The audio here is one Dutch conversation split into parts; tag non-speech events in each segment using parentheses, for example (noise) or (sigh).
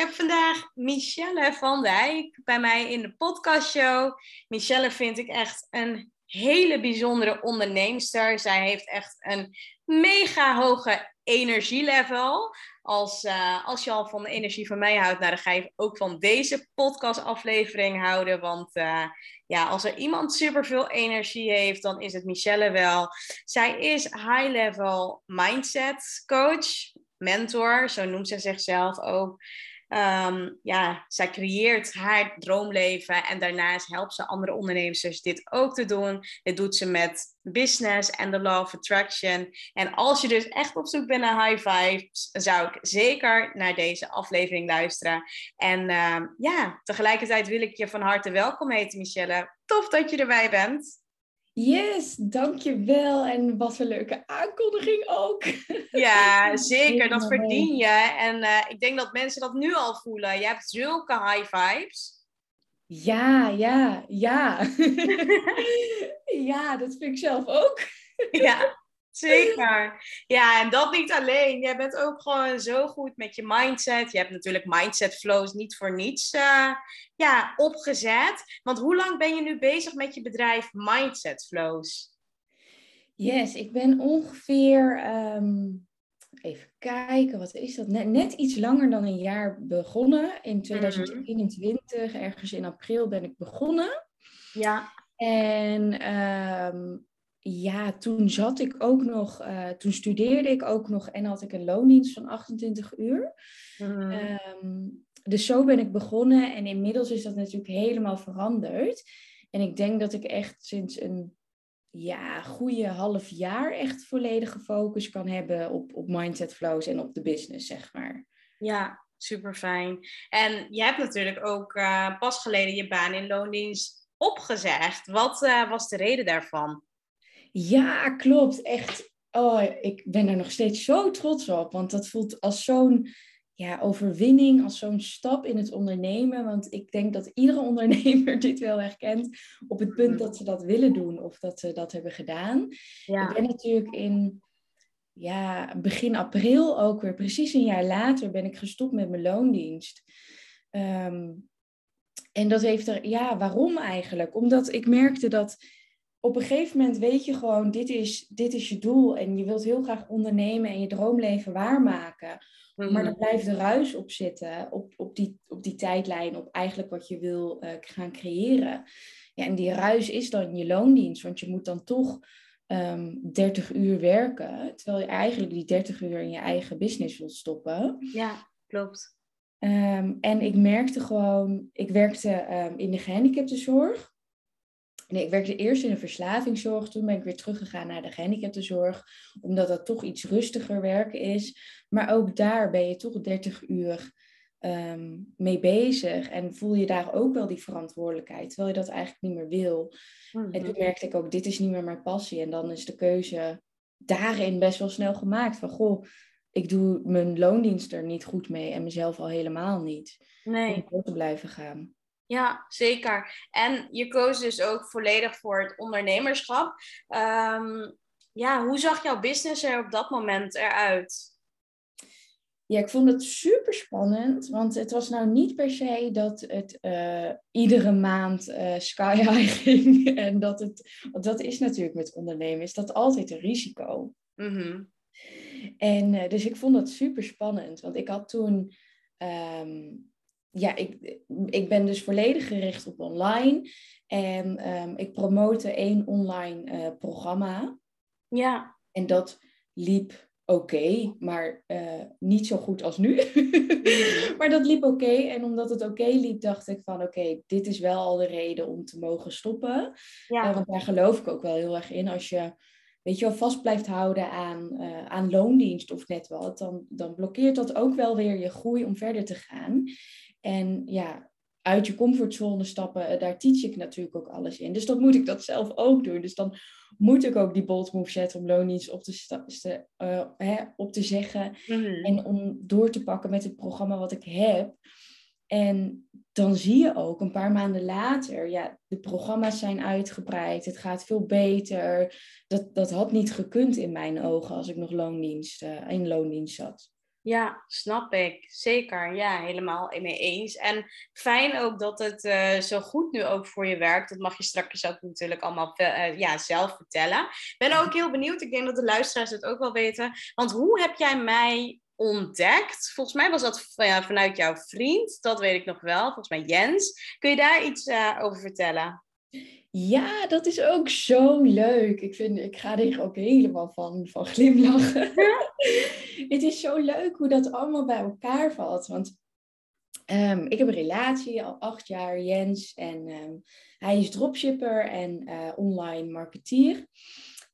Ik heb vandaag Michelle van Dijk bij mij in de podcastshow. Michelle vind ik echt een hele bijzondere onderneemster. Zij heeft echt een mega hoge energielevel. Als, uh, als je al van de energie van mij houdt, nou, dan ga je ook van deze podcastaflevering houden. Want uh, ja, als er iemand superveel energie heeft, dan is het Michelle wel. Zij is high-level mindset coach, mentor, zo noemt ze zichzelf ook. Um, ja, zij creëert haar droomleven en daarnaast helpt ze andere ondernemers dit ook te doen. Dit doet ze met business en de law of attraction. En als je dus echt op zoek bent naar high vibes, zou ik zeker naar deze aflevering luisteren. En uh, ja, tegelijkertijd wil ik je van harte welkom heten, Michelle. Tof dat je erbij bent. Yes, dankjewel. En wat een leuke aankondiging ook. Ja, (laughs) zeker. Dat verdien je. En uh, ik denk dat mensen dat nu al voelen. Je hebt zulke high vibes. Ja, ja, ja. (laughs) ja, dat vind ik zelf ook. ja. Zeker. Ja, en dat niet alleen. Jij bent ook gewoon zo goed met je mindset. Je hebt natuurlijk mindset flows niet voor niets uh, ja, opgezet. Want hoe lang ben je nu bezig met je bedrijf Mindset Flows? Yes, ik ben ongeveer, um, even kijken, wat is dat? Net, net, iets langer dan een jaar begonnen. In 2021, mm. ergens in april ben ik begonnen. Ja. En um, ja, toen zat ik ook nog, uh, toen studeerde ik ook nog en had ik een loondienst van 28 uur. Mm. Um, dus zo ben ik begonnen en inmiddels is dat natuurlijk helemaal veranderd. En ik denk dat ik echt sinds een ja, goede half jaar echt volledige focus kan hebben op, op mindset flows en op de business, zeg maar. Ja, super fijn. En je hebt natuurlijk ook uh, pas geleden je baan in loondienst opgezegd. Wat uh, was de reden daarvan? Ja, klopt. Echt. Oh, ik ben er nog steeds zo trots op. Want dat voelt als zo'n ja, overwinning, als zo'n stap in het ondernemen. Want ik denk dat iedere (laughs) ondernemer dit wel herkent op het punt dat ze dat willen doen of dat ze dat hebben gedaan. Ja. Ik ben natuurlijk in ja, begin april ook weer, precies een jaar later, ben ik gestopt met mijn loondienst. Um, en dat heeft er, ja, waarom eigenlijk? Omdat ik merkte dat op een gegeven moment weet je gewoon, dit is, dit is je doel en je wilt heel graag ondernemen en je droomleven waarmaken. Maar mhm. er blijft de ruis op zitten, op, op, die, op die tijdlijn, op eigenlijk wat je wil uh, gaan creëren. Ja, en die ruis is dan je loondienst, want je moet dan toch um, ehm, 30 uur werken, terwijl je eigenlijk die 30 uur in je eigen business wilt stoppen. Ja, klopt. Um, en ik merkte gewoon, ik werkte um, in de gehandicaptenzorg. Nee, ik werkte eerst in de verslavingszorg. Toen ben ik weer teruggegaan naar de gehandicaptenzorg. Omdat dat toch iets rustiger werken is. Maar ook daar ben je toch 30 uur um, mee bezig. En voel je daar ook wel die verantwoordelijkheid. Terwijl je dat eigenlijk niet meer wil. En toen mhm. merkte ik ook, dit is niet meer mijn passie. En dan is de keuze daarin best wel snel gemaakt. Van, goh, ik doe mijn loondienst er niet goed mee. En mezelf al helemaal niet. Nee. Om door te blijven gaan. Ja, zeker. En je koos dus ook volledig voor het ondernemerschap. Um, ja, hoe zag jouw business er op dat moment eruit? Ja, ik vond het super spannend, want het was nou niet per se dat het uh, iedere maand uh, sky (laughs) high ging. en dat het, want dat is natuurlijk met ondernemen, is dat altijd een risico. Mm -hmm. En uh, dus ik vond dat super spannend, want ik had toen um, ja, ik, ik ben dus volledig gericht op online. En um, ik promote één online uh, programma. Ja. En dat liep oké, maar uh, niet zo goed als nu. (laughs) maar dat liep oké. En omdat het oké liep, dacht ik van oké, dit is wel al de reden om te mogen stoppen. Ja. Uh, want daar geloof ik ook wel heel erg in. Als je weet je wel, vast blijft houden aan, uh, aan loondienst of net wat, dan, dan blokkeert dat ook wel weer je groei om verder te gaan. En ja, uit je comfortzone stappen, eh, daar teach ik natuurlijk ook alles in. Dus dan moet ik dat zelf ook doen. Dus dan moet ik ook die bold move zetten om loondienst op te, uh, hè, op te zeggen. Mhm. En om door te pakken met het programma wat ik heb. En dan zie je ook een paar maanden later, ja, de programma's zijn uitgebreid, het gaat veel beter. Dat, dat had niet gekund in mijn ogen als ik nog loondienst, uh, in loondienst zat. Ja, snap ik. Zeker. Ja, helemaal mee eens. En fijn ook dat het uh, zo goed nu ook voor je werkt. Dat mag je straks ook natuurlijk allemaal uh, ja, zelf vertellen. Ik ben ook heel benieuwd. Ik denk dat de luisteraars het ook wel weten. Want hoe heb jij mij ontdekt? Volgens mij was dat vanuit jouw vriend. Dat weet ik nog wel. Volgens mij Jens. Kun je daar iets uh, over vertellen? Ja, dat is ook zo leuk. Ik, vind, ik ga er ook helemaal van, van glimlachen. (laughs) het is zo leuk hoe dat allemaal bij elkaar valt. Want um, ik heb een relatie al acht jaar, Jens. En um, hij is dropshipper en uh, online marketeer.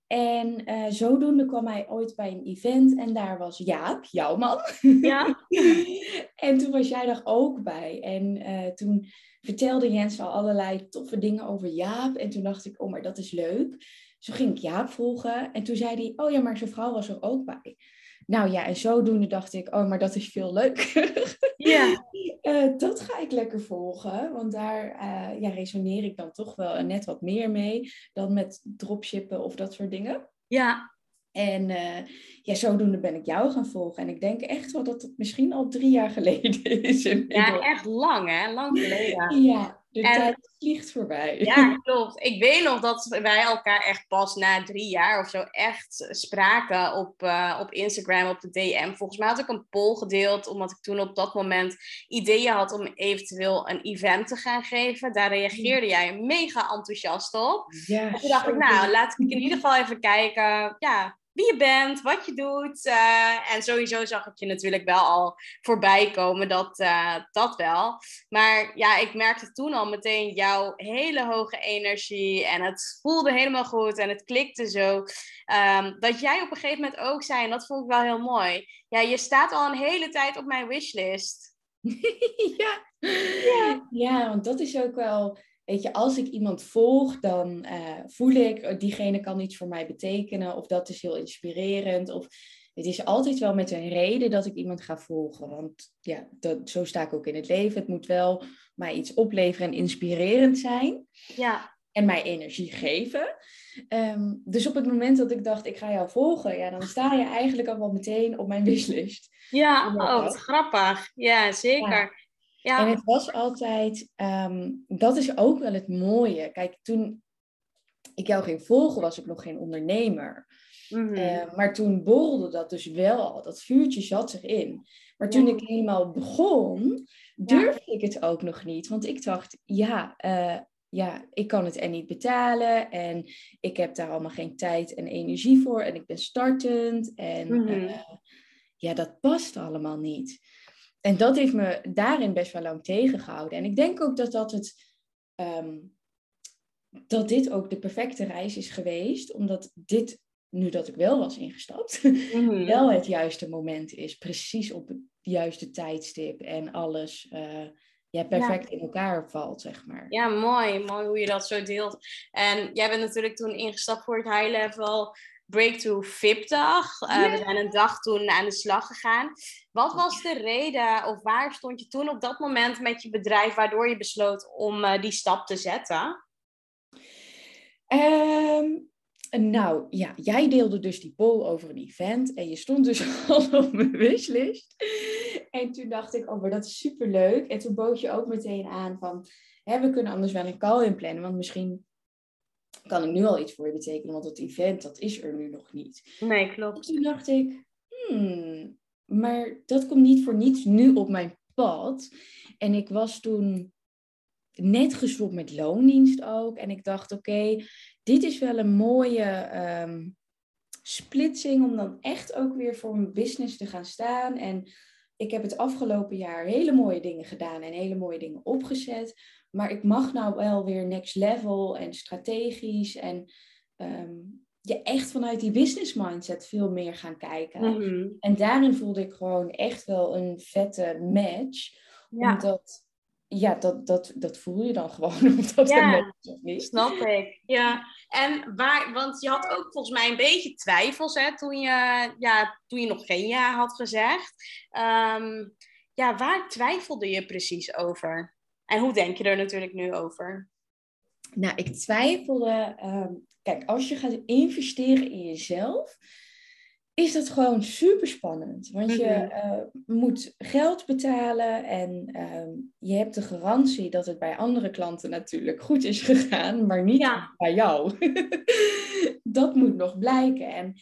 En uh, zodoende kwam hij ooit bij een event en daar was Jaap, jouw man. Ja. (laughs) en toen was jij er ook bij. En uh, toen vertelde Jens al allerlei toffe dingen over Jaap. En toen dacht ik, oh, maar dat is leuk. Zo ging ik Jaap volgen. En toen zei hij, oh ja, maar zijn vrouw was er ook bij. Nou ja, en zodoende dacht ik, oh, maar dat is veel leuker. Ja. uh, (laughs) dat ga ik lekker volgen, want daar uh, ja, resoneer ik dan toch wel net wat meer mee dan met dropshippen of dat soort dingen. Ja. En uh, ja, zodoende ben ik jou gaan volgen. En ik denk echt wel dat het misschien al drie jaar geleden is. Ja, echt lang hè? Lang geleden. Ja, de en, tijd vliegt voorbij. Ja, (laughs) klopt. Ik weet nog dat wij elkaar echt pas na drie jaar of zo echt spraken op, uh, op Instagram, op de DM. Volgens mij had ik een poll gedeeld, omdat ik toen op dat moment ideeën had om eventueel een event te gaan geven. Daar reageerde jij mega enthousiast op. Ja, en toen dacht ik, nou, laat ik in ieder geval even kijken. Ja, wie je bent, wat je doet. Uh, en sowieso zag ik je natuurlijk wel al voorbij komen, dat, uh, dat wel. Maar ja, ik merkte toen al meteen jouw hele hoge energie. En het voelde helemaal goed en het klikte zo. Um, dat jij op een gegeven moment ook zei, en dat vond ik wel heel mooi. Ja, je staat al een hele tijd op mijn wishlist. (laughs) ja. ja. ja, want dat is ook wel weet je, als ik iemand volg, dan uh, voel ik, oh, diegene kan iets voor mij betekenen, of dat is heel inspirerend, of het is altijd wel met een reden dat ik iemand ga volgen. Want ja, dat, zo sta ik ook in het leven. Het moet wel mij iets opleveren en inspirerend zijn. Ja. En mij energie geven. Um, dus op het moment dat ik dacht, ik ga jou volgen, ja, dan sta je eigenlijk al wel meteen op mijn wishlist. Ja, oh, grappig. Ja, zeker. Ja. En het was altijd, um, dat is ook wel het mooie. Kijk, toen ik jou ging volgen, was ik nog geen ondernemer. Mm -hmm. maar toen borrelde dat dus wel al. Dat vuurtje zat erin. Maar toen ik helemaal begon, durfde ik het ook nog niet. Want ik dacht, ja, uh, ja, ik kan het er niet betalen. En ik heb daar allemaal geen tijd en energie voor. En ik ben startend. En mm -hmm. uh, ja, dat past allemaal niet en dat heeft me daarin best wel lang tegengehouden. En ik denk ook dat dat het. Um, dat dit ook de perfecte reis is geweest, omdat dit, nu dat ik wel was ingestapt, mm-hmm. (laughs) wel het juiste moment is. Precies op het juiste tijdstip en alles uh, ja, perfect in elkaar valt, zeg maar. Ja, mooi. Mooi hoe je dat zo deelt. En jij bent natuurlijk toen ingestapt voor het high level Breakthrough VIP-dag. Uh, We zijn een dag toen aan de slag gegaan. Wat was de reden of waar stond je toen op dat moment met je bedrijf waardoor je besloot om uh, die stap te zetten? Um, nou ja, jij deelde dus die poll over een event en je stond dus (laughs) al op mijn wishlist. En toen dacht ik, oh, maar dat is superleuk. En toen bood je ook meteen aan van, hè, we kunnen anders wel een call inplannen, want misschien kan ik nu al iets voor je betekenen, want het event, dat is er nu nog niet. Nee, klopt. toen dacht ik, hmm, maar dat komt niet voor niets nu op mijn pad. En ik was toen net gestopt met loondienst ook. En ik dacht, oké, dit is wel een mooie um, splitsing om dan echt ook weer voor mijn business te gaan staan. En ik heb het afgelopen jaar hele mooie dingen gedaan en hele mooie dingen opgezet. Maar ik mag nou wel weer next level en strategisch en um, je echt vanuit die business mindset veel meer gaan kijken. Mhm. En daarin voelde ik gewoon echt wel een vette match. Ja. Omdat, ja, dat, dat, dat voel je dan (laughs) gewoon. Omdat ja, niet. snap ik. Ja, en waar, want je had ook volgens mij een beetje twijfels hè, toen, je, ja, toen je nog geen ja had gezegd. Um, ja, waar twijfelde je precies over? En hoe denk je er natuurlijk nu over? Nou, ik twijfelde. Um, kijk, als je gaat investeren in jezelf, is dat gewoon super spannend. Want je Mhm. eh, moet geld betalen en ehm, je hebt de garantie dat het bij andere klanten natuurlijk goed is gegaan, maar niet Ja. bij jou. (laughs) dat moet nog blijken. En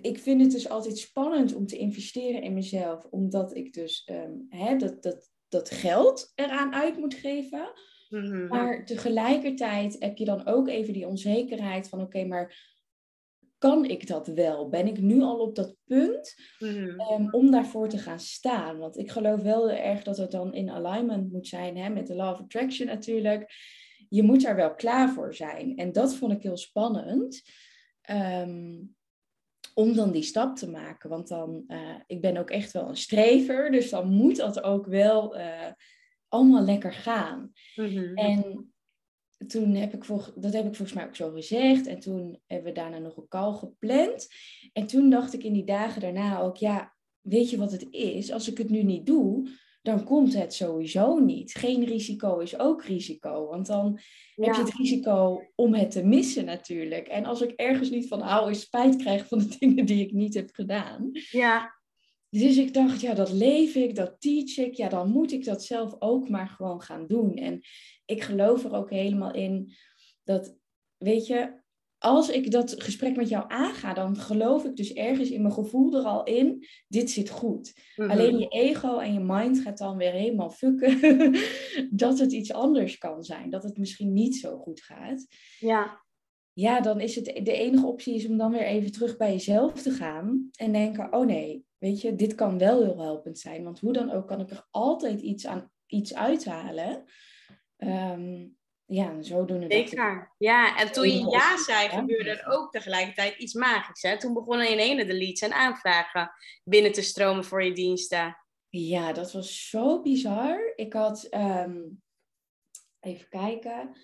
ik vind het dus altijd spannend om te investeren in mezelf, omdat ik dus ehm, hè, dat, dat, dat geld eraan uit moet geven. Mhm. Maar tegelijkertijd heb je dan ook even die onzekerheid van oké, maar kan ik dat wel? Ben ik nu al op dat punt Mhm. ehm, om daarvoor te gaan staan? Want ik geloof wel heel erg dat het dan in alignment moet zijn hè, met de law of attraction natuurlijk. Je moet daar wel klaar voor zijn. En dat vond ik heel spannend. ehm, om dan die stap te maken. Want dan, eh, ik ben ook echt wel een strever. Dus dan moet dat ook wel eh, allemaal lekker gaan. Mhm. En toen heb ik, vol, dat heb ik volgens mij ook zo gezegd. En toen hebben we daarna nog een call gepland. En toen dacht ik in die dagen daarna ook, ja, weet je wat het is? Als ik het nu niet doe, dan komt het sowieso niet. Geen risico is ook risico. Want dan heb je het risico om het te missen natuurlijk. En als ik ergens niet van hou, is spijt krijg van de (laughs) dingen die ik niet heb gedaan. Ja. Dus ik dacht, ja, dat leef ik, dat teach ik. Ja, dan moet ik dat zelf ook maar gewoon gaan doen. En ik geloof er ook helemaal in dat, weet je, als ik dat gesprek met jou aanga, dan geloof ik dus ergens in mijn gevoel er al in, dit zit goed. Mhm. Alleen je ego en je mind gaat dan weer helemaal fucken (laughs) dat het iets anders kan zijn. Dat het misschien niet zo goed gaat. Ja. Ja, dan is het de enige optie is om dan weer even terug bij jezelf te gaan en denken, oh nee, weet je, dit kan wel heel helpend zijn. Want hoe dan ook kan ik er altijd iets aan iets uithalen. Ehm, ja, en zodoende dacht ik, Zeker. Ja, en toen je ja zei, gebeurde er ook tegelijkertijd iets magisch. Hè? Toen begonnen in ene de leads en aanvragen binnen te stromen voor je diensten. Ja, dat was zo bizar. Ik had, ehm, even kijken,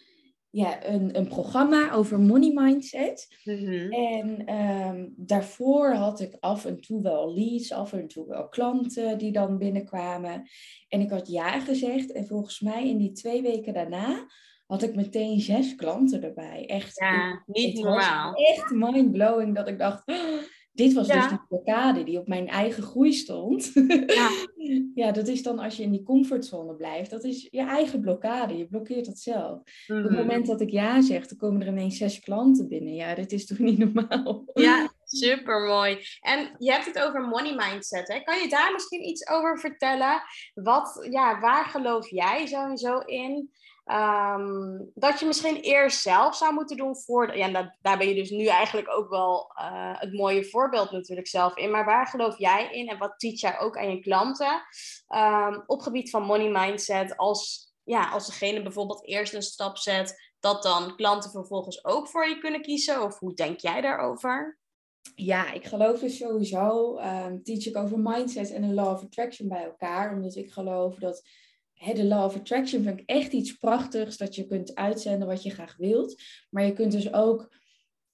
ja, een, een programma over money mindset. Mhm. En ehm, daarvoor had ik af en toe wel leads, af en toe wel klanten die dan binnenkwamen. En ik had ja gezegd. En volgens mij in die twee weken daarna had ik meteen zes klanten erbij. Echt, Ja, niet normaal. echt mindblowing dat ik dacht, "Oh, dit was Ja. dus die blokkade die op mijn eigen groei stond. Ja. (laughs) ja, dat is dan als je in die comfortzone blijft. Dat is je eigen blokkade. Je blokkeert dat zelf. Op het Mhm. moment dat ik ja zeg, dan komen er ineens zes klanten binnen. Ja, dit is toch niet normaal? (laughs) Ja, super mooi. En je hebt het over money mindset. Hè? Kan je daar misschien iets over vertellen? Wat, ja, waar geloof jij sowieso in? Ehm, dat je misschien eerst zelf zou moeten doen voor. Ja, daar, ben je dus nu eigenlijk ook wel eh, het mooie voorbeeld natuurlijk zelf in. Maar waar geloof jij in en wat teach jij ook aan je klanten Ehm, op gebied van money mindset? Als, ja, als degene bijvoorbeeld eerst een stap zet, dat dan klanten vervolgens ook voor je kunnen kiezen? Of hoe denk jij daarover? Ja, ik geloof dus sowieso, ehm, teach ik over mindset en de law of attraction bij elkaar. Omdat ik geloof dat de law of attraction vind ik echt iets prachtigs. Dat je kunt uitzenden wat je graag wilt. Maar je kunt dus ook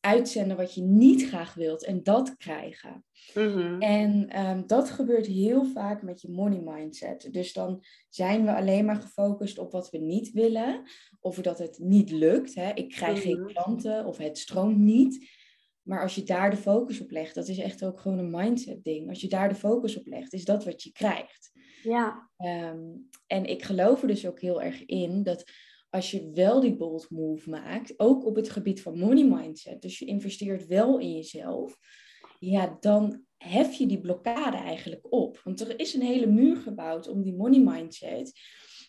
uitzenden wat je niet graag wilt en dat krijgen. Mhm. En ehm, dat gebeurt heel vaak met je money mindset. Dus dan zijn we alleen maar gefocust op wat we niet willen. Of dat het niet lukt. Hè. Ik krijg geen Mhm. klanten of het stroomt niet. Maar als je daar de focus op legt, dat is echt ook gewoon een mindset ding. Als je daar de focus op legt, is dat wat je krijgt. Ja. Ehm, en ik geloof er dus ook heel erg in dat als je wel die bold move maakt, ook op het gebied van money mindset, dus je investeert wel in jezelf, ja, dan hef je die blokkade eigenlijk op. Want er is een hele muur gebouwd om die money mindset.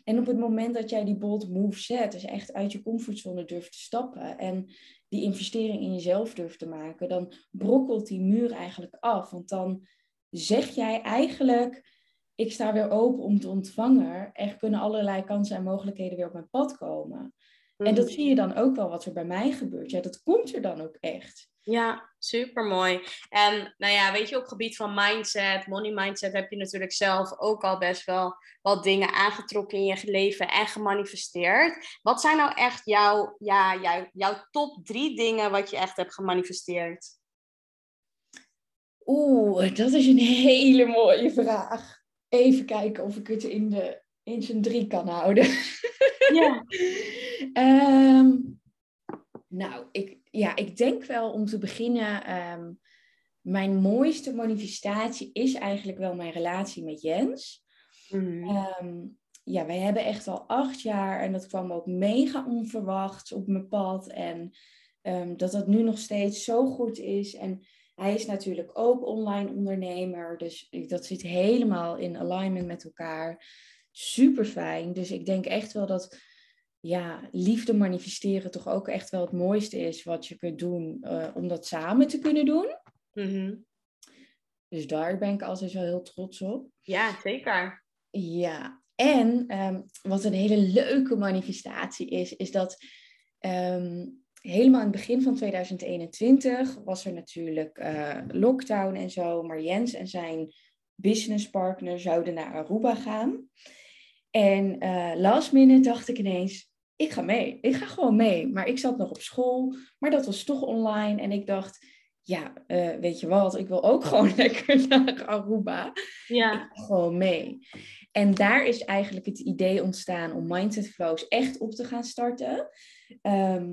En op het moment dat jij die bold move zet, dus echt uit je comfortzone durft te stappen en die investering in jezelf durft te maken, dan brokkelt die muur eigenlijk af. Want dan zeg jij eigenlijk, ik sta weer open om te ontvangen. Er kunnen allerlei kansen en mogelijkheden weer op mijn pad komen. En dat zie je dan ook wel wat er bij mij gebeurt. Ja, dat komt er dan ook echt. Ja, super mooi. En nou ja, weet je, op gebied van mindset, money mindset, heb je natuurlijk zelf ook al best wel wat dingen aangetrokken in je leven en gemanifesteerd. Wat zijn nou echt jouw, ja, jouw, jouw top drie dingen wat je echt hebt gemanifesteerd? Oeh, dat is een (laughs) hele mooie vraag. Even kijken of ik het in, de, in zijn drie kan houden. (laughs) Ja. Ehm, nou, ik, ja, ik denk wel om te beginnen. ehm, mijn mooiste manifestatie is eigenlijk wel mijn relatie met Jens. Mhm. Ehm, ja, wij hebben echt al acht jaar en dat kwam ook mega onverwacht op mijn pad. En dat dat nu nog steeds zo goed is. En hij is natuurlijk ook online ondernemer, dus dat zit helemaal in alignment met elkaar. Super fijn. Dus ik denk echt wel dat ja, liefde manifesteren toch ook echt wel het mooiste is wat je kunt doen eh, om dat samen te kunnen doen. Mhm. Dus daar ben ik altijd wel heel trots op. Ja, zeker. Ja, en ehm, wat een hele leuke manifestatie is, is dat ehm, helemaal in het begin van 2021 was er natuurlijk eh, lockdown en zo, maar Jens en zijn businesspartner zouden naar Aruba gaan. En uh, last minute dacht ik ineens, ik ga mee. Ik ga gewoon mee. Maar ik zat nog op school, maar dat was toch online. En ik dacht, ja, eh, weet je wat, ik wil ook (laughs) gewoon lekker naar Aruba. Ja. Ik ga gewoon mee. En daar is eigenlijk het idee ontstaan om Mindset Flows echt op te gaan starten. Ehm,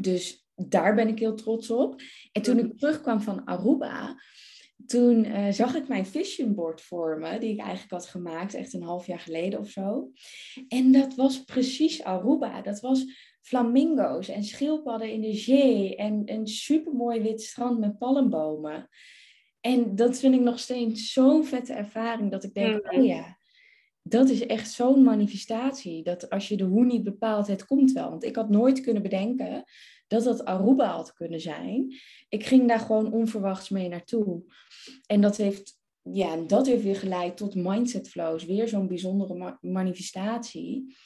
dus daar ben ik heel trots op. En toen ik terugkwam van Aruba, toen eh, zag ik mijn vision board vormen, die ik eigenlijk had gemaakt, echt een half jaar geleden of zo. En dat was precies Aruba. Dat was flamingo's en schildpadden in de zee en een supermooi wit strand met palmbomen. En dat vind ik nog steeds zo'n vette ervaring dat ik denk, Mhm. oh ja, dat is echt zo'n manifestatie. Dat als je de hoe niet bepaalt, het komt wel. Want ik had nooit kunnen bedenken dat dat Aruba had kunnen zijn. Ik ging daar gewoon onverwachts mee naartoe. En dat heeft, ja, dat heeft weer geleid tot Mindset Flows. Weer zo'n bijzondere ma- manifestatie.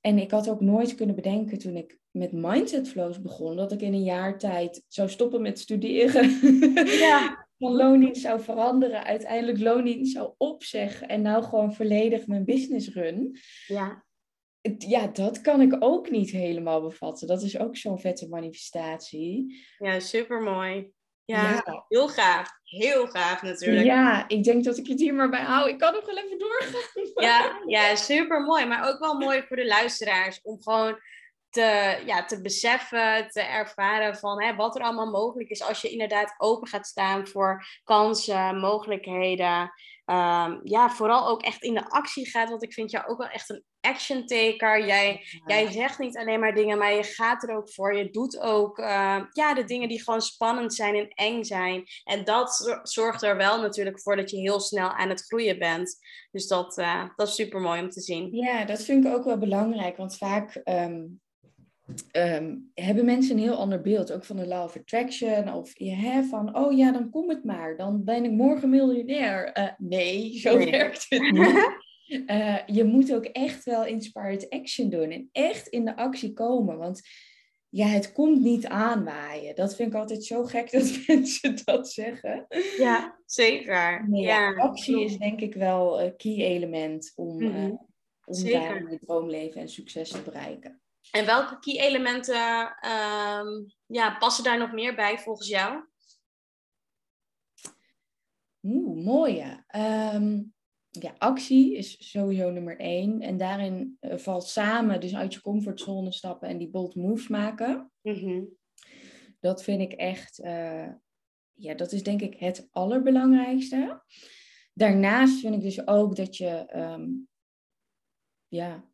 En ik had ook nooit kunnen bedenken toen ik met Mindset Flows begon, dat ik in een jaar tijd zou stoppen met studeren. Ja. (laughs) Van loondienst zou veranderen, uiteindelijk loondienst zou opzeggen en nou gewoon volledig mijn business run. Ja. Ja, dat kan ik ook niet helemaal bevatten. Dat is ook zo'n vette manifestatie. Ja, super mooi. Ja, Ja. heel gaaf. Heel gaaf natuurlijk. Ja, ik denk dat ik het hier maar bij hou. Ik kan nog wel even doorgaan. Ja, ja, super mooi. Maar ook wel mooi voor de luisteraars om gewoon te, ja, te beseffen, te ervaren van hè, wat er allemaal mogelijk is als je inderdaad open gaat staan voor kansen, mogelijkheden. Ehm, ja, vooral ook echt in de actie gaat, want ik vind jou ook wel echt een action taker. Jij, jij zegt niet alleen maar dingen, maar je gaat er ook voor. Je doet ook eh, ja, de dingen die gewoon spannend zijn en eng zijn. En dat zor- zorgt er wel natuurlijk voor dat je heel snel aan het groeien bent. Dus dat, eh, dat is super mooi om te zien. Ja, dat vind ik ook wel belangrijk, want vaak ehm, ehm, hebben mensen een heel ander beeld, ook van de law of attraction, of je hè, van, oh ja, dan kom het maar, dan ben ik morgen miljonair. Eh, nee, zo Nee. werkt het niet. (laughs) Eh, je moet ook echt wel inspired action doen en echt in de actie komen, want ja, het komt niet aanwaaien. Dat vind ik altijd zo gek dat (laughs) mensen dat zeggen. Ja, zeker. Nee, ja, actie klopt. is denk ik wel een key element om, Mhm. eh, om daar je droomleven en succes te bereiken. En welke key elementen ehm, ja, passen daar nog meer bij volgens jou? Oeh, mooie. Ehm, ja, actie is sowieso nummer één. En daarin eh, valt samen dus uit je comfortzone stappen en die bold moves maken. Mhm. Dat vind ik echt, eh, ja, dat is denk ik het allerbelangrijkste. Daarnaast vind ik dus ook dat je, ehm, ja,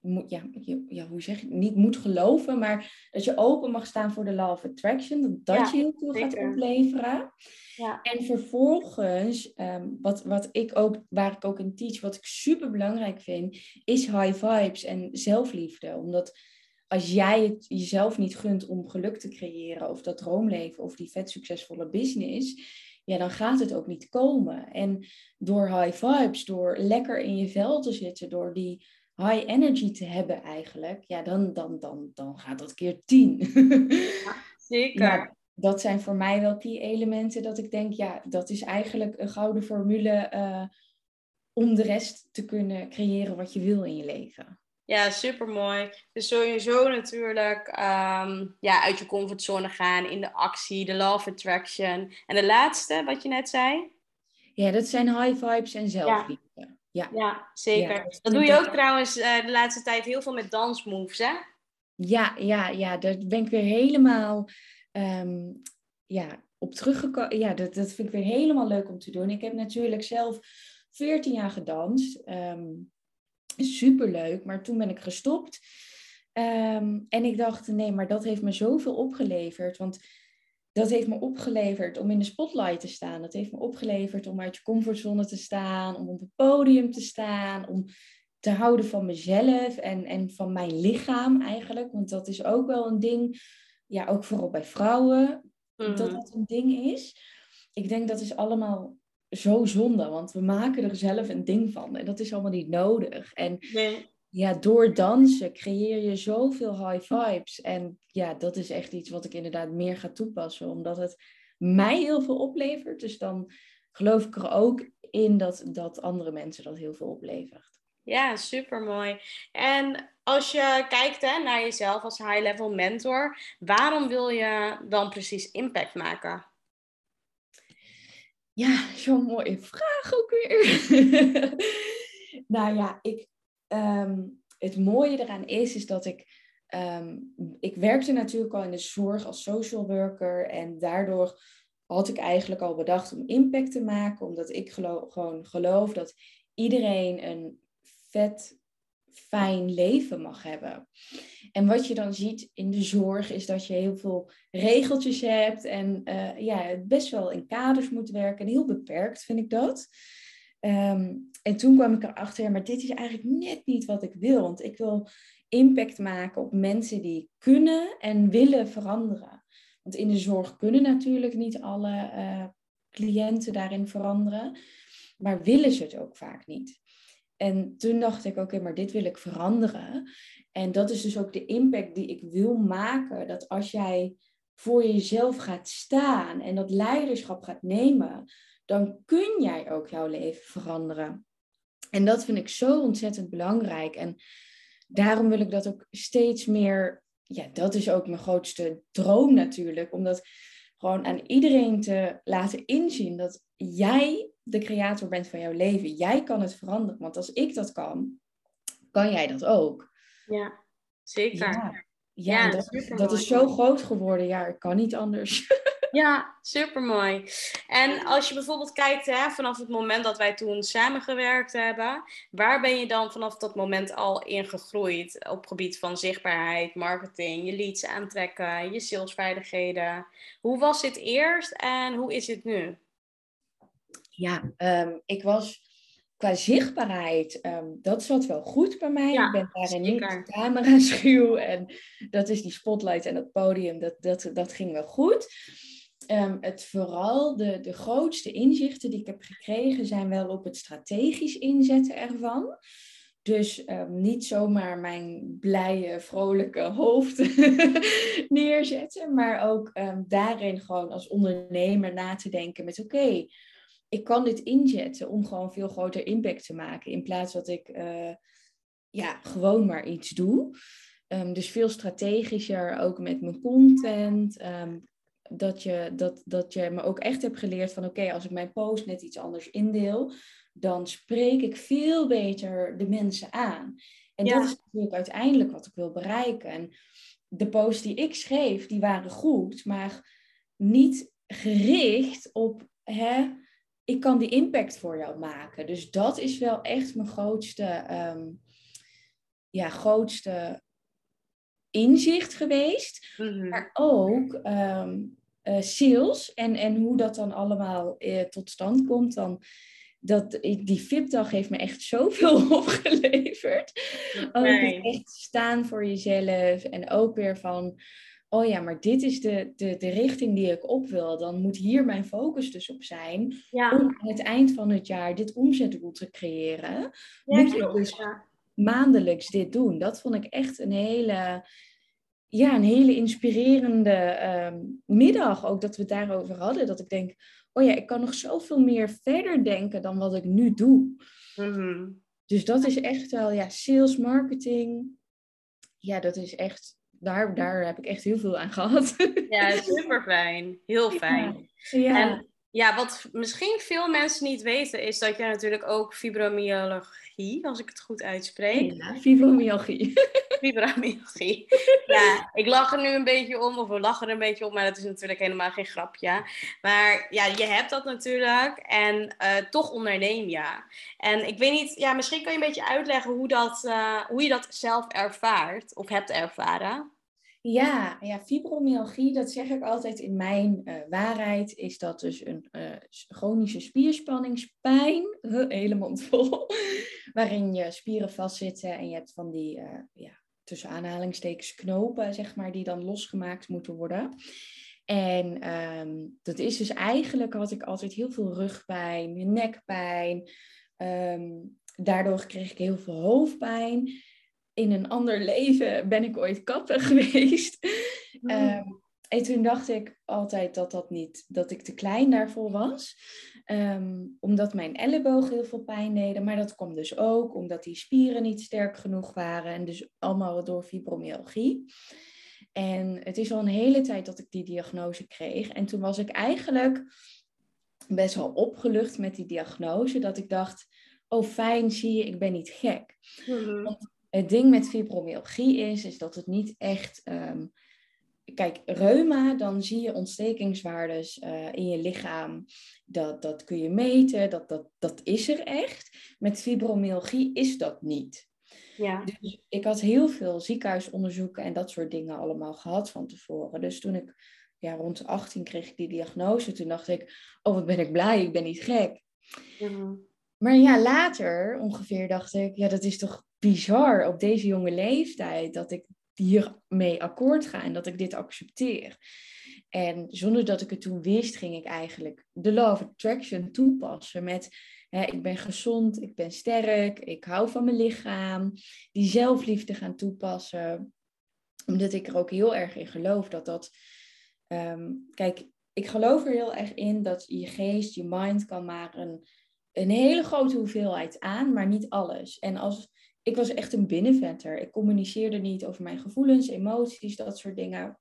moet, ja, ja, hoe zeg je, het? niet moet geloven, maar dat je open mag staan voor de law of attraction. Dat dat Ja, je heel veel gaat opleveren. Ja. En vervolgens, ehm, wat, wat ik ook, waar ik ook in teach, wat ik super belangrijk vind, is high vibes en zelfliefde. Omdat als jij het jezelf niet gunt om geluk te creëren, of dat droomleven, of die vet succesvolle business, ja, dan gaat het ook niet komen. En door high vibes, door lekker in je vel te zitten, door die high energy te hebben eigenlijk, ja, dan, dan, dan, dan gaat dat keer tien. Zeker. Ja, dat zijn voor mij wel key elementen dat ik denk, ja, dat is eigenlijk een gouden formule eh, om de rest te kunnen creëren wat je wil in je leven. Ja, super mooi. Dus sowieso natuurlijk ehm, ja, uit je comfortzone gaan, in de actie, de of attraction. En de laatste, wat je net zei? Ja, dat zijn high vibes en zelfliefde. Ja, Ja, zeker. Ja, dat dat doe je ook trouwens eh, de laatste tijd heel veel met dansmoves, hè? ja, ja, ja, daar ben ik weer helemaal, ehm, ja, op teruggekomen. Ja, dat, dat vind ik weer helemaal leuk om te doen. Ik heb natuurlijk zelf 14 jaar gedanst. Um, superleuk, maar toen ben ik gestopt. Ehm, en ik dacht, nee, maar dat heeft me zoveel opgeleverd. Want dat heeft me opgeleverd om in de spotlight te staan. Dat heeft me opgeleverd om uit je comfortzone te staan, om op het podium te staan, om te houden van mezelf en, en van mijn lichaam eigenlijk. Want dat is ook wel een ding, ja, ook vooral bij vrouwen, dat mhm. dat een ding is. Ik denk dat is allemaal zo zonde, want we maken er zelf een ding van. En dat is allemaal niet nodig. En nee. Ja, door dansen creëer je zoveel high vibes. En ja, dat is echt iets wat ik inderdaad meer ga toepassen, omdat het mij heel veel oplevert. Dus dan geloof ik er ook in dat, dat andere mensen dat heel veel oplevert. Ja, super mooi. En als je kijkt hè, naar jezelf als high-level mentor, waarom wil je dan precies impact maken? Ja, zo'n mooie vraag ook weer. (laughs) nou ja, ik, ehm, het mooie eraan is, is dat ik, um, ik werkte natuurlijk al in de zorg als social worker en daardoor had ik eigenlijk al bedacht om impact te maken, omdat ik geloof, gewoon geloof dat iedereen een vet fijn leven mag hebben. En wat je dan ziet in de zorg is dat je heel veel regeltjes hebt en uh, ja, best wel in kaders moet werken. En heel beperkt vind ik dat. Ehm, en toen kwam ik erachter, maar dit is eigenlijk net niet wat ik wil. Want ik wil impact maken op mensen die kunnen en willen veranderen. Want in de zorg kunnen natuurlijk niet alle uh, cliënten daarin veranderen, maar willen ze het ook vaak niet. En toen dacht ik, oké, maar dit wil ik veranderen. En dat is dus ook de impact die ik wil maken. Dat als jij voor jezelf gaat staan en dat leiderschap gaat nemen, dan kun jij ook jouw leven veranderen. En dat vind ik zo ontzettend belangrijk. En daarom wil ik dat ook steeds meer. Ja, dat is ook mijn grootste droom natuurlijk. Om dat gewoon aan iedereen te laten inzien dat jij de creator bent van jouw leven. Jij kan het veranderen. Want als ik dat kan, kan jij dat ook. Ja, zeker. Ja, ja, dat, dat, is zo groot geworden. Ja, ik kan niet anders. (laughs) Ja, super mooi. En als je bijvoorbeeld kijkt hè, vanaf het moment dat wij toen samengewerkt hebben, waar ben je dan vanaf dat moment al in gegroeid op gebied van zichtbaarheid, marketing, je leads aantrekken, je salesvaardigheden? Hoe was dit eerst en hoe is het nu? Ja, um, ik was qua zichtbaarheid, um, dat zat wel goed bij mij. ik ben daarin niet de camera (laughs) schuw en dat is die spotlight en dat podium, dat, dat, dat ging wel goed. Um, het vooral de, de grootste inzichten die ik heb gekregen zijn wel op het strategisch inzetten ervan. Dus um, niet zomaar mijn blije, vrolijke hoofd (laughs) neerzetten, maar ook um, daarin gewoon als ondernemer na te denken met oké, ik kan dit inzetten om gewoon veel groter impact te maken. In plaats dat ik uh, ja, gewoon maar iets doe. Dus veel strategischer ook met mijn content. Dat, je, dat, dat je me ook echt hebt geleerd van oké, als ik mijn post net iets anders indeel, dan spreek ik veel beter de mensen aan. En dat is natuurlijk uiteindelijk wat ik wil bereiken. En de posts die ik schreef, die waren goed, maar niet gericht op hè, ik kan die impact voor jou maken. Dus dat is wel echt mijn grootste, um, ja, grootste inzicht geweest. Mhm. Maar ook um, uh, sales en, en hoe dat dan allemaal uh, tot stand komt. Dan, dat, die VIP-dag heeft me echt zoveel (laughs) opgeleverd. Ook echt staan voor jezelf en ook weer van oh ja, maar dit is de, de, de richting die ik op wil, dan moet hier mijn focus dus op zijn. Om aan het eind van het jaar dit omzetdoel te creëren, ja, moet ik dus maandelijks dit doen. Dat vond ik echt een hele, ja, een hele inspirerende ehm, middag, ook dat we het daarover hadden. Dat ik denk, oh ja, ik kan nog zoveel meer verder denken dan wat ik nu doe. Mhm. Dus dat is echt wel, ja, sales, marketing. Ja, dat is echt daar, daar heb ik echt heel veel aan gehad. (laughs) Ja, super fijn. Heel fijn. Ja. En ja, wat misschien veel mensen niet weten, is dat je natuurlijk ook fibromyalgie, als ik het goed uitspreek. Ja, fibromyalgie. (laughs) Fibromyalgie. (laughs) Ja, ik lach er nu een beetje om, of we lachen er een beetje om, maar dat is natuurlijk helemaal geen grapje. Maar ja, je hebt dat natuurlijk en uh, toch onderneem je. En ik weet niet, ja, misschien kan je een beetje uitleggen hoe, dat, uh, hoe je dat zelf ervaart of hebt ervaren. Ja, ja, fibromyalgie, dat zeg ik altijd in mijn uh, waarheid, is dat dus een uh, chronische spierspanningspijn, uh, (laughs) hele mond vol, (laughs) waarin je spieren vastzitten en je hebt van die, ja, tussen aanhalingstekens knopen, zeg maar, die dan losgemaakt moeten worden. En um, dat is dus eigenlijk, had ik altijd heel veel rugpijn, nekpijn. Um, daardoor kreeg ik heel veel hoofdpijn in een ander leven ben ik ooit kapper (laughs) geweest. Um, en toen dacht ik altijd dat dat niet, dat ik te klein daarvoor was. Um, omdat mijn ellebogen heel veel pijn deden. Maar dat kwam dus ook omdat die spieren niet sterk genoeg waren. En dus allemaal door fibromyalgie. En het is al een hele tijd dat ik die diagnose kreeg. En toen was ik eigenlijk best wel opgelucht met die diagnose. Dat ik dacht, oh fijn, zie je, ik ben niet gek. Mm Want het ding met fibromyalgie is, is dat het niet echt. Um, kijk, reuma, dan zie je ontstekingswaardes uh, in je lichaam. Dat, dat kun je meten, dat, dat, dat is er echt. Met fibromyalgie is dat niet. Ja. Dus ik had heel veel ziekenhuisonderzoeken en dat soort dingen allemaal gehad van tevoren. Dus toen ik ja, rond 18 kreeg ik die diagnose, toen dacht ik, oh wat ben ik blij, ik ben niet gek. Maar ja, later ongeveer dacht ik, ja, dat is toch bizar op deze jonge leeftijd dat ik hiermee akkoord ga en dat ik dit accepteer. En zonder dat ik het toen wist, ging ik eigenlijk de of Attraction toepassen met hè, ik ben gezond, ik ben sterk, ik hou van mijn lichaam, die zelfliefde gaan toepassen. Omdat ik er ook heel erg in geloof dat dat, ehm, kijk, ik geloof er heel erg in dat je geest, je mind kan maar een, een hele grote hoeveelheid aan, maar niet alles. En als ik was echt een binnenvetter. Ik communiceerde niet over mijn gevoelens, emoties, dat soort dingen.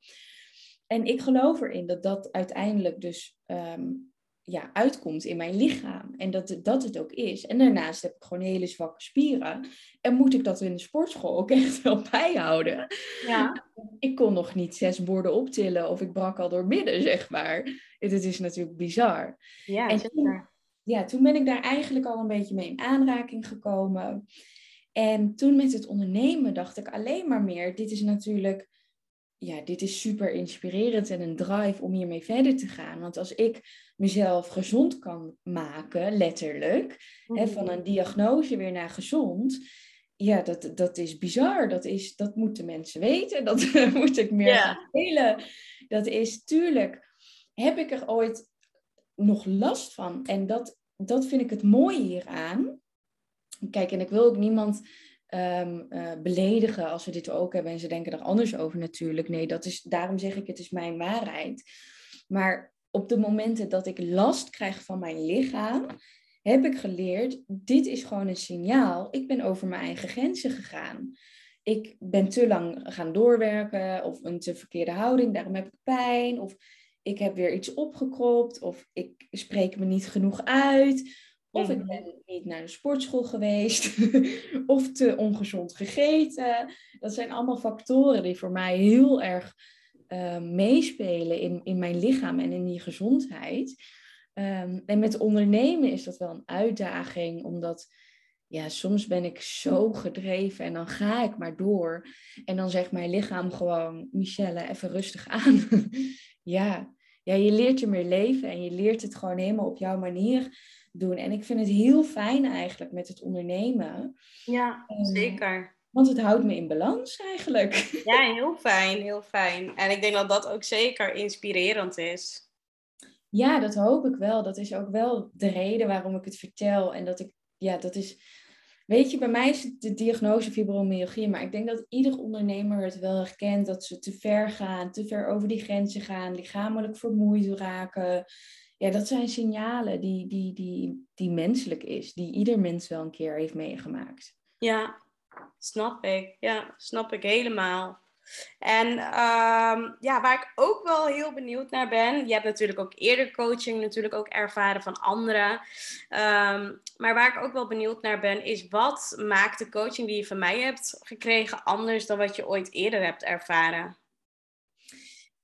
En ik geloof erin dat dat uiteindelijk dus um, ja, uitkomt in mijn lichaam. En dat, dat het ook is. En daarnaast heb ik gewoon hele zwakke spieren. En moet ik dat in de sportschool ook (laughs) echt wel bijhouden. Ja. Ik kon nog niet zes borden optillen of ik brak al door midden, (laughs) zeg maar. Het is natuurlijk bizar. Ja, en toen, ja, toen ben ik daar eigenlijk al een beetje mee in aanraking gekomen. En toen met het ondernemen dacht ik alleen maar meer, dit is natuurlijk, ja, dit is super inspirerend en een drive om hiermee verder te gaan. Want als ik mezelf gezond kan maken, letterlijk, hè, van mhm. een diagnose weer naar gezond, ja, dat, dat is bizar. Dat, is, dat moeten mensen weten. Dat (laughs) moet ik meer yeah. delen. Dat is tuurlijk, heb ik er ooit nog last van? En dat, dat vind ik het mooie hieraan. Kijk, en ik wil ook niemand um, uh, beledigen als we dit ook hebben en ze denken er anders over natuurlijk. Nee, dat is, daarom zeg ik, het is mijn waarheid. Maar op de momenten dat ik last krijg van mijn lichaam, heb ik geleerd, dit is gewoon een signaal. Ik ben over mijn eigen grenzen gegaan. Ik ben te lang gaan doorwerken of een te verkeerde houding, daarom heb ik pijn. Of ik heb weer iets opgekropt of ik spreek me niet genoeg uit. Of ik mhm. ben niet naar de sportschool geweest. (laughs) of te ongezond gegeten. Dat zijn allemaal factoren die voor mij heel erg uh, meespelen in, in mijn lichaam en in die gezondheid. Um, en met ondernemen is dat wel een uitdaging, omdat ja, soms ben ik zo gedreven en dan ga ik maar door. En dan zegt mijn lichaam gewoon, Michelle, even rustig aan. (laughs) ja. ja, je leert je meer leven en je leert het gewoon helemaal op jouw manier doen. En ik vind het heel fijn eigenlijk met het ondernemen. Ja, ehm, zeker. Want het houdt me in balans eigenlijk. (laughs) Ja, heel fijn, heel fijn. En ik denk dat dat ook zeker inspirerend is. Ja, dat hoop ik wel. Dat is ook wel de reden waarom ik het vertel. En dat ik, ja, dat is. Weet je, bij mij is het de diagnose fibromyalgie, maar ik denk dat ieder ondernemer het wel herkent dat ze te ver gaan, te ver over die grenzen gaan, lichamelijk vermoeid raken, ja, dat zijn signalen die, die, die, die menselijk is, die ieder mens wel een keer heeft meegemaakt. Ja, snap ik. Ja, snap ik helemaal. En ehm, ja, waar ik ook wel heel benieuwd naar ben. Je hebt natuurlijk ook eerder coaching natuurlijk ook ervaren van anderen. Ehm, maar waar ik ook wel benieuwd naar ben, is wat maakt de coaching die je van mij hebt gekregen anders dan wat je ooit eerder hebt ervaren?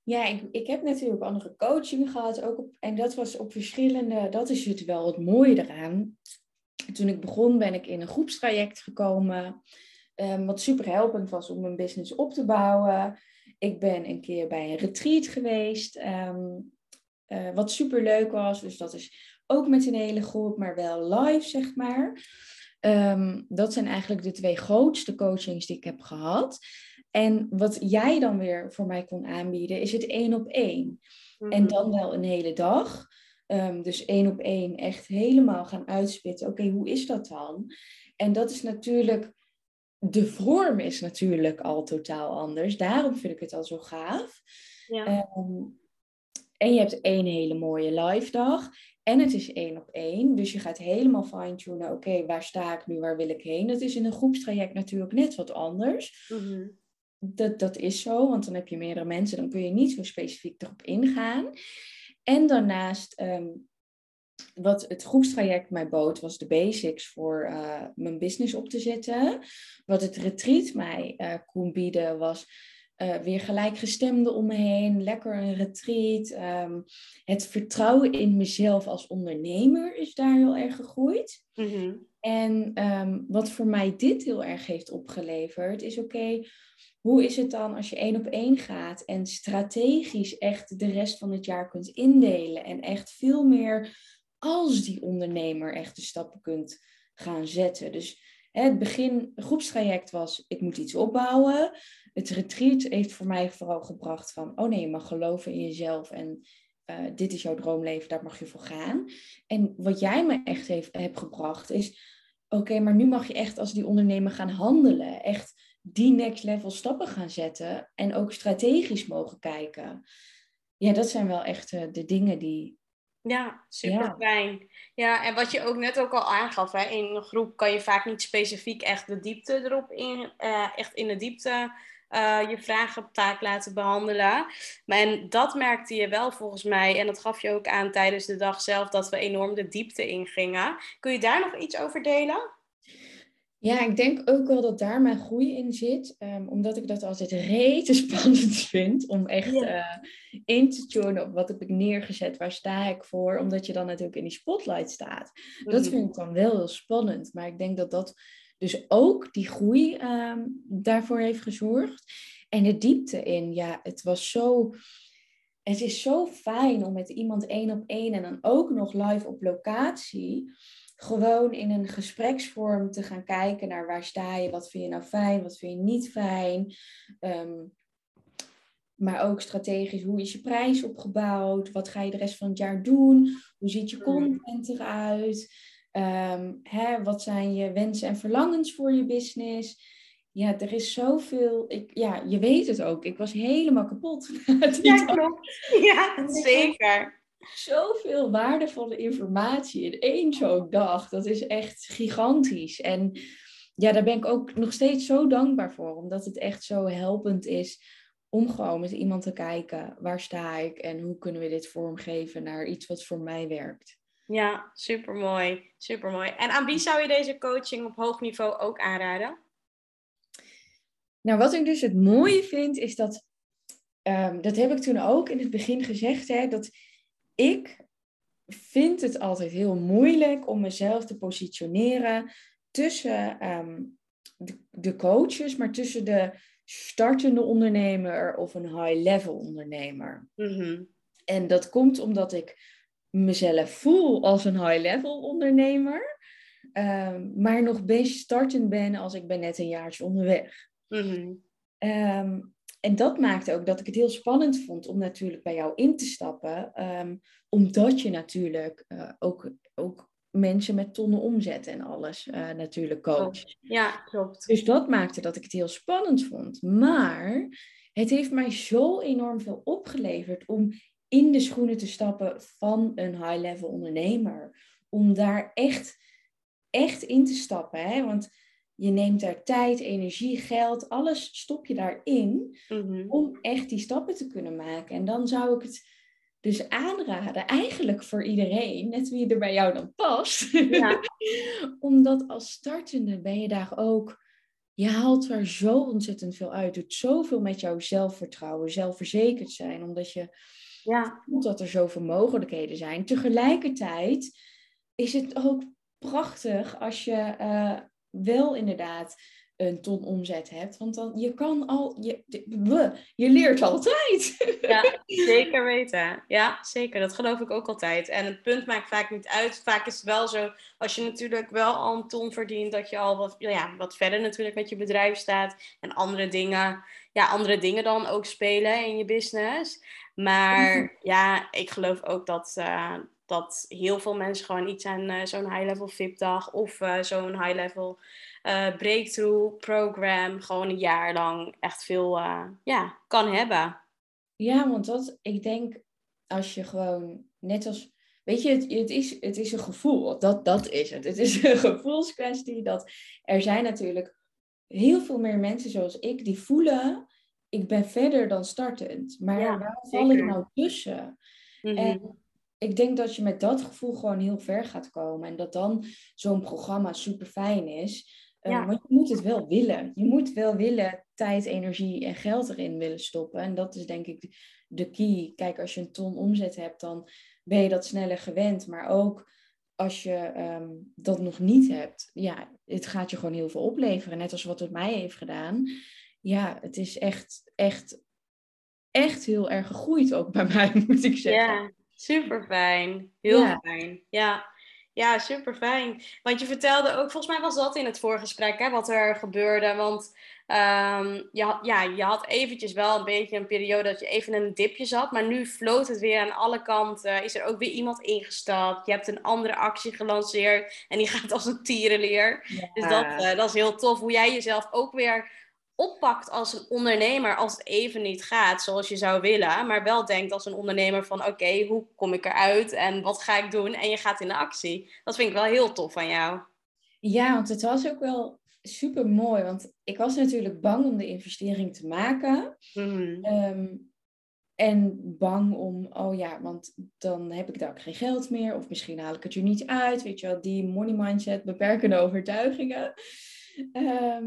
Ja, ik, ik heb natuurlijk andere coaching gehad. Ook op, en dat was op verschillende. Dat is het wel het mooie eraan. Toen ik begon, ben ik in een groepstraject gekomen. Um, wat super helpend was om mijn business op te bouwen. Ik ben een keer bij een retreat geweest. Um, uh, wat super leuk was. Dus dat is ook met een hele groep, maar wel live, zeg maar. Um, dat zijn eigenlijk de twee grootste coachings die ik heb gehad. En wat jij dan weer voor mij kon aanbieden, is het één op één. En mhm. dan wel een hele dag. Um, dus één op één echt helemaal gaan uitspitten. Oké, hoe is dat dan? En dat is natuurlijk, de vorm is natuurlijk al totaal anders. Daarom vind ik het al zo gaaf. Ja. Um, en je hebt één hele mooie live dag. En het is één op één. Dus je gaat helemaal fine-tunen. Oké, waar sta ik nu? Waar wil ik heen? Dat is in een groepstraject natuurlijk net wat anders. Mm dat, dat is zo, want dan heb je meerdere mensen, dan kun je niet zo specifiek erop ingaan. En daarnaast, ehm, wat het groepstraject mij bood, was de basics voor uh, mijn business op te zetten. Wat het retreat mij uh, kon bieden, was uh, weer gelijkgestemden om me heen, lekker een retreat. Um, het vertrouwen in mezelf als ondernemer is daar heel erg gegroeid. Mm En um, wat voor mij dit heel erg heeft opgeleverd, is oké, hoe is het dan als je één op één gaat en strategisch echt de rest van het jaar kunt indelen en echt veel meer als die ondernemer echt de stappen kunt gaan zetten. Dus het begin, groepstraject was, ik moet iets opbouwen. Het retreat heeft voor mij vooral gebracht van, oh nee, je mag geloven in jezelf en uh, dit is jouw droomleven, daar mag je voor gaan. En wat jij me echt heeft, hebt gebracht is, oké, maar nu mag je echt als die ondernemer gaan handelen. Echt die next level stappen gaan zetten en ook strategisch mogen kijken. Ja, dat zijn wel echt uh, de dingen die. Ja, super fijn. Ja. en wat je ook net ook al aangaf, hè, in een groep kan je vaak niet specifiek echt de diepte erop in, uh, echt in de diepte uh, je vragen op taak laten behandelen. Maar en dat merkte je wel volgens mij, en dat gaf je ook aan tijdens de dag zelf, dat we enorm de diepte ingingen. Kun je daar nog iets over delen? Ja, ik denk ook wel dat daar mijn groei in zit. Um, omdat ik dat altijd rete (laughs) spannend vind. Om echt uh, in te tunen op wat heb ik neergezet, waar sta ik voor. Omdat je dan natuurlijk in die spotlight staat. Dat vind ik dan wel heel spannend. Maar ik denk dat dat dus ook die groei um, daarvoor heeft gezorgd. En de diepte in, ja, het was zo... Het is zo fijn om met iemand één op één en dan ook nog live op locatie gewoon in een gespreksvorm te gaan kijken naar waar sta je, wat vind je nou fijn, wat vind je niet fijn. Ehm, maar ook strategisch, hoe is je prijs opgebouwd? Wat ga je de rest van het jaar doen? Hoe ziet je content eruit? Um, hè, wat zijn je wensen en verlangens voor je business? Ja, er is zoveel. Ik, ja, je weet het ook. Ik was helemaal kapot. (laughs) ja, klopt. Ja, (laughs) zeker zoveel waardevolle informatie in één zo'n dag. Dat is echt gigantisch. En ja, daar ben ik ook nog steeds zo dankbaar voor, omdat het echt zo helpend is om gewoon met iemand te kijken, waar sta ik en hoe kunnen we dit vormgeven naar iets wat voor mij werkt. Ja, supermooi. Supermooi. En aan wie zou je deze coaching op hoog niveau ook aanraden? Nou, wat ik dus het mooie vind, is dat, um, dat heb ik toen ook in het begin gezegd, hè, dat ik vind het altijd heel moeilijk om mezelf te positioneren tussen ehm, de, de, coaches, maar tussen de startende ondernemer of een high-level ondernemer. Mhm. En dat komt omdat ik mezelf voel als een high-level ondernemer, um, maar nog best startend ben als ik ben net een jaartje onderweg. Mm en dat maakte ook dat ik het heel spannend vond om natuurlijk bij jou in te stappen. Um, omdat je natuurlijk uh, ook, ook mensen met tonnen omzet en alles uh, natuurlijk coacht. Ja, klopt. Dus dat maakte dat ik het heel spannend vond. Maar het heeft mij zo enorm veel opgeleverd om in de schoenen te stappen van een high-level ondernemer. Om daar echt, echt in te stappen. Hè? Want je neemt daar tijd, energie, geld, alles stop je daarin Mhm. om echt die stappen te kunnen maken. En dan zou ik het dus aanraden, eigenlijk voor iedereen, net wie er bij jou dan past. Ja. (laughs) Omdat als startende ben je daar ook, je haalt er zo ontzettend veel uit. Doet zoveel met jouw zelfvertrouwen, zelfverzekerd zijn, omdat je Ja. voelt dat er zoveel mogelijkheden zijn. Tegelijkertijd is het ook prachtig als je eh, wel inderdaad een ton omzet hebt. Want dan je kan al, je, je leert altijd. (laughs) Ja, zeker weten. Ja, zeker. Dat geloof ik ook altijd. En het punt maakt vaak niet uit. Vaak is het wel zo, als je natuurlijk wel al een ton verdient, dat je al wat, ja, wat verder natuurlijk met je bedrijf staat. En andere dingen, ja, andere dingen dan ook spelen in je business. Maar ja, ik geloof ook dat, eh, dat heel veel mensen gewoon iets aan eh, zo'n high-level VIP-dag of eh, zo'n high-level eh, breakthrough program gewoon een jaar lang echt veel ja, kan hebben. Ja, want dat, ik denk, als je gewoon, net als, weet je, het, het, is, het is een gevoel. Dat, dat is het. Het is een (laughs) gevoelskwestie. Dat er zijn natuurlijk heel veel meer mensen zoals ik die voelen, ik ben verder dan startend. Maar Ja, waar val ik nou tussen? Mhm. En ik denk dat je met dat gevoel gewoon heel ver gaat komen. En dat dan zo'n programma super fijn is. Eh, Ja. Want je moet het wel willen. Je moet wel willen tijd, energie en geld erin willen stoppen. En dat is denk ik de- key. Kijk, als je een ton omzet hebt, dan ben je dat sneller gewend. Maar ook als je ehm, dat nog niet hebt, ja, het gaat je gewoon heel veel opleveren. Net als wat het mij heeft gedaan. Ja, het is echt, echt, echt heel erg gegroeid ook bij (laughs) mij, moet ik zeggen. Ja, super fijn. Heel Ja. fijn. Ja. ja, super fijn. Want je vertelde ook, volgens mij was dat in het voorgesprek, hè, wat er gebeurde. Want ehm, je, had, ja, je had eventjes wel een beetje een periode dat je even een dipje zat. Maar nu floot het weer aan alle kanten. Is er ook weer iemand ingestapt. Je hebt een andere actie gelanceerd. En die (laughs) gaat als een tierenleer. Dus dat, eh, dat is heel tof. Hoe jij jezelf ook weer oppakt als een ondernemer als het even niet gaat zoals je zou willen. Maar wel denkt als een ondernemer van oké, hoe kom ik eruit en wat ga ik doen? En je gaat in de actie. Dat vind ik wel heel tof van jou. Ja, want het was ook wel super mooi. Want ik was natuurlijk bang om de investering te maken. Mhm. Ehm, en bang om, oh ja, want dan heb ik daar geen geld meer. Of misschien haal ik het er niet uit. Weet je wel, die money mindset, beperkende overtuigingen. Ehm,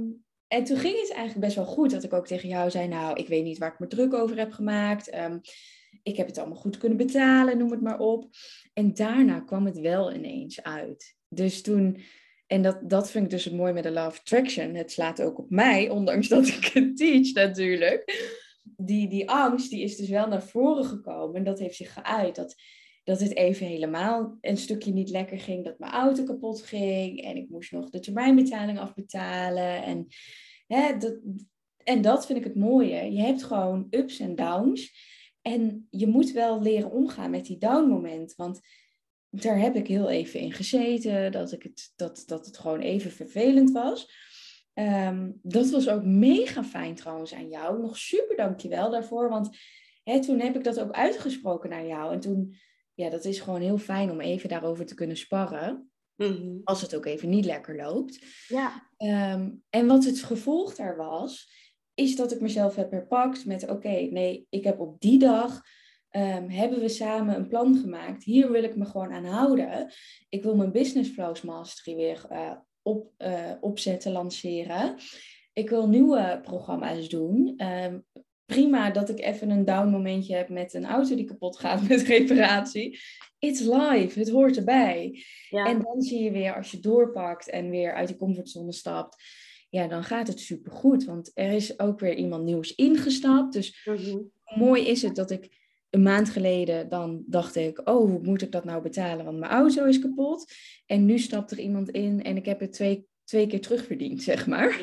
en toen ging het eigenlijk best wel goed. Dat ik ook tegen jou zei, nou, ik weet niet waar ik me druk over heb gemaakt. Ehm, ik heb het allemaal goed kunnen betalen, noem het maar op. En daarna kwam het wel ineens uit. Dus toen, en dat, dat vind ik dus het mooie met de Love Attraction. Het slaat ook op mij, (laughs) ondanks dat ik het teach natuurlijk. Die, die angst, die is dus wel naar voren gekomen. En dat heeft zich geuit. Dat, dat het even helemaal een stukje niet lekker ging. Dat mijn auto kapot ging. En ik moest nog de termijnbetaling afbetalen. En, hè, dat, en dat vind ik het mooie. Je hebt gewoon ups en downs. En je moet wel leren omgaan met die down moment. Want daar heb ik heel even in gezeten. Dat, ik het, dat, dat het gewoon even vervelend was. Ehm, dat was ook mega fijn trouwens aan jou. Nog super dankjewel daarvoor. Want hè, toen heb ik dat ook uitgesproken naar jou. En toen, ja, dat is gewoon heel fijn om even daarover te kunnen sparren. Mhm. Als het ook even niet lekker loopt. Ja. Ehm, en wat het gevolg daar was, is dat ik mezelf heb herpakt met: oké, nee, ik heb op die dag. ehm, hebben we samen een plan gemaakt. Hier wil ik me gewoon aan houden. Ik wil mijn Business Flows Mastery weer eh, op, eh, opzetten, lanceren. Ik wil nieuwe programma's doen. Ehm, prima dat ik even een down momentje heb met een auto die kapot gaat met reparatie. It's live, het hoort erbij. Ja. En dan zie je weer, als je doorpakt en weer uit die comfortzone stapt, ja, dan gaat het supergoed. Want er is ook weer iemand nieuws ingestapt. Dus Mhm. mooi is het dat ik een maand geleden, dan dacht ik, oh, hoe moet ik dat nou betalen? Want mijn auto is kapot. En nu stapt er iemand in en ik heb het twee, twee keer terugverdiend, zeg maar.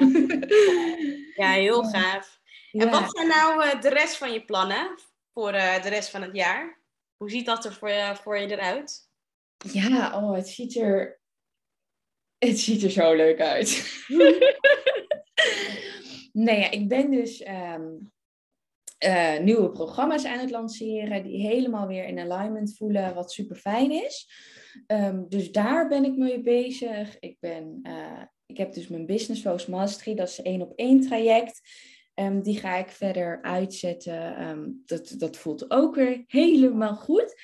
ja, heel (laughs) gaaf. En wat zijn nou eh, de rest van je plannen voor eh, de rest van het jaar? Hoe ziet dat er voor je, voor je eruit? Ja, oh, het ziet er. Het ziet er zo leuk uit. (laughs) nee, ja, ik ben dus ehm, eh, nieuwe programma's aan het lanceren die helemaal weer in alignment voelen, wat super fijn is. Ehm, dus daar ben ik mee bezig. Ik ben, ik heb dus mijn Business Flows Mastery, dat is één op één traject. Um, die ga ik verder uitzetten. Um, dat, dat voelt ook weer helemaal goed.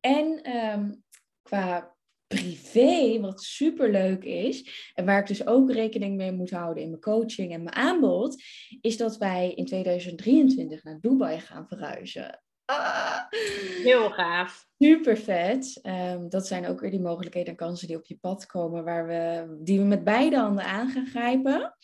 En um, qua privé, wat super leuk is, en waar ik dus ook rekening mee moet houden in mijn coaching en mijn aanbod, is dat wij in 2023 naar Dubai gaan verhuizen. Ah, Heel gaaf. Super vet. Um, dat zijn ook weer die mogelijkheden en kansen die op je pad komen, waar we, die we met beide handen aan gaan grijpen.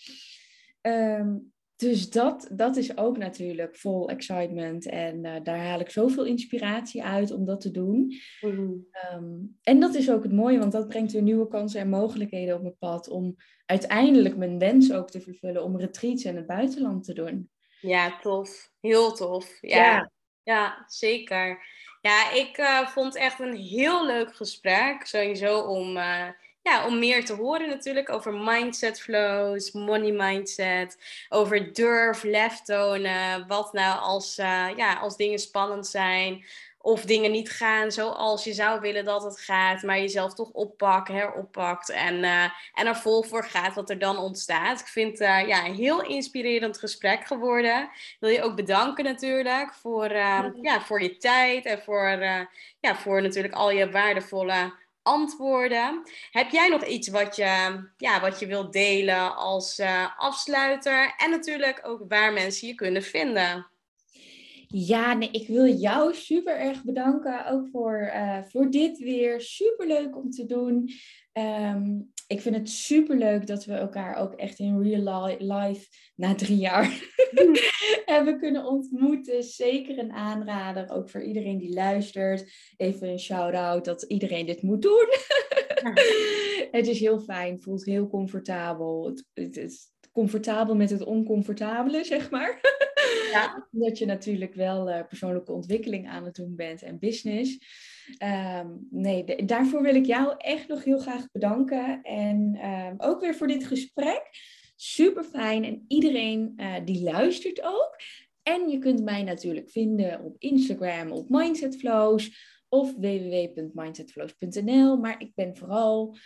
Um, dus dat, dat is ook natuurlijk vol excitement. En uh, daar haal ik zoveel inspiratie uit om dat te doen. Mm-hmm. Um, en dat is ook het mooie, want dat brengt weer nieuwe kansen en mogelijkheden op mijn pad. Om uiteindelijk mijn wens ook te vervullen om retreats in het buitenland te doen. Ja, tof. Heel tof. Ja, ja. ja zeker. Ja, ik uh, vond echt een heel leuk gesprek. Sowieso om. Uh, ja, om meer te horen natuurlijk over mindset flows, money mindset, over durf, lef tonen. Wat nou als, uh, ja, als dingen spannend zijn of dingen niet gaan zoals je zou willen dat het gaat, maar jezelf toch oppakt, heroppakt en, uh, en er vol voor gaat wat er dan ontstaat. Ik vind het uh, ja, een heel inspirerend gesprek geworden. Wil je ook bedanken natuurlijk voor, ja, voor je tijd en voor, ja, voor natuurlijk al je waardevolle antwoorden. Heb jij nog iets wat je, ja, wat je wilt delen als uh, afsluiter? En natuurlijk ook waar mensen je kunnen vinden. Ja, nee, ik wil jou super erg bedanken. Ook voor, uh, voor dit weer. Super leuk om te doen. Um, ik vind het super leuk dat we elkaar ook echt in real life na drie jaar (laughs) hebben kunnen ontmoeten. Zeker een aanrader, ook voor iedereen die luistert. Even een shout-out dat iedereen dit moet doen. (laughs) het is heel fijn, voelt heel comfortabel. Het, het, is comfortabel met het oncomfortabele, zeg maar. (laughs) ja. (laughs) Dat je natuurlijk wel uh, persoonlijke ontwikkeling aan het doen bent en business. Um, nee, daarvoor wil ik jou echt nog heel graag bedanken. En um, ook weer voor dit gesprek. Super fijn. En iedereen uh, die luistert ook. En je kunt mij natuurlijk vinden op Instagram op Mindsetflows of www.mindsetflows.nl. Maar ik ben vooral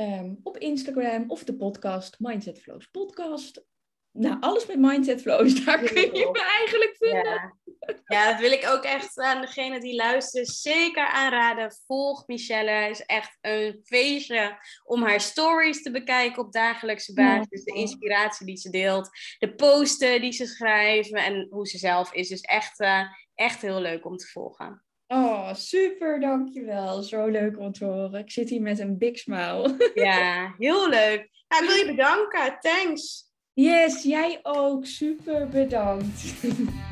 um, op Instagram of de podcast Mindsetflows Podcast nou, alles met Mindset Flows, (laughs) daar kun je me eigenlijk vinden. Ja. ja. dat wil ik ook echt aan degene die luistert zeker aanraden. Volg Michelle. Het is echt een feestje om haar stories te bekijken op dagelijkse basis. De inspiratie die ze deelt. De posten die ze schrijft en hoe ze zelf is. Dus echt, uh, echt heel leuk om te volgen. Oh, super, dankjewel. Zo leuk om te horen. Ik zit hier met een big smile. Ja, heel leuk. Nou, ik wil je (laughs) bedanken. Thanks. Yes, jij ook. Super bedankt. (laughs)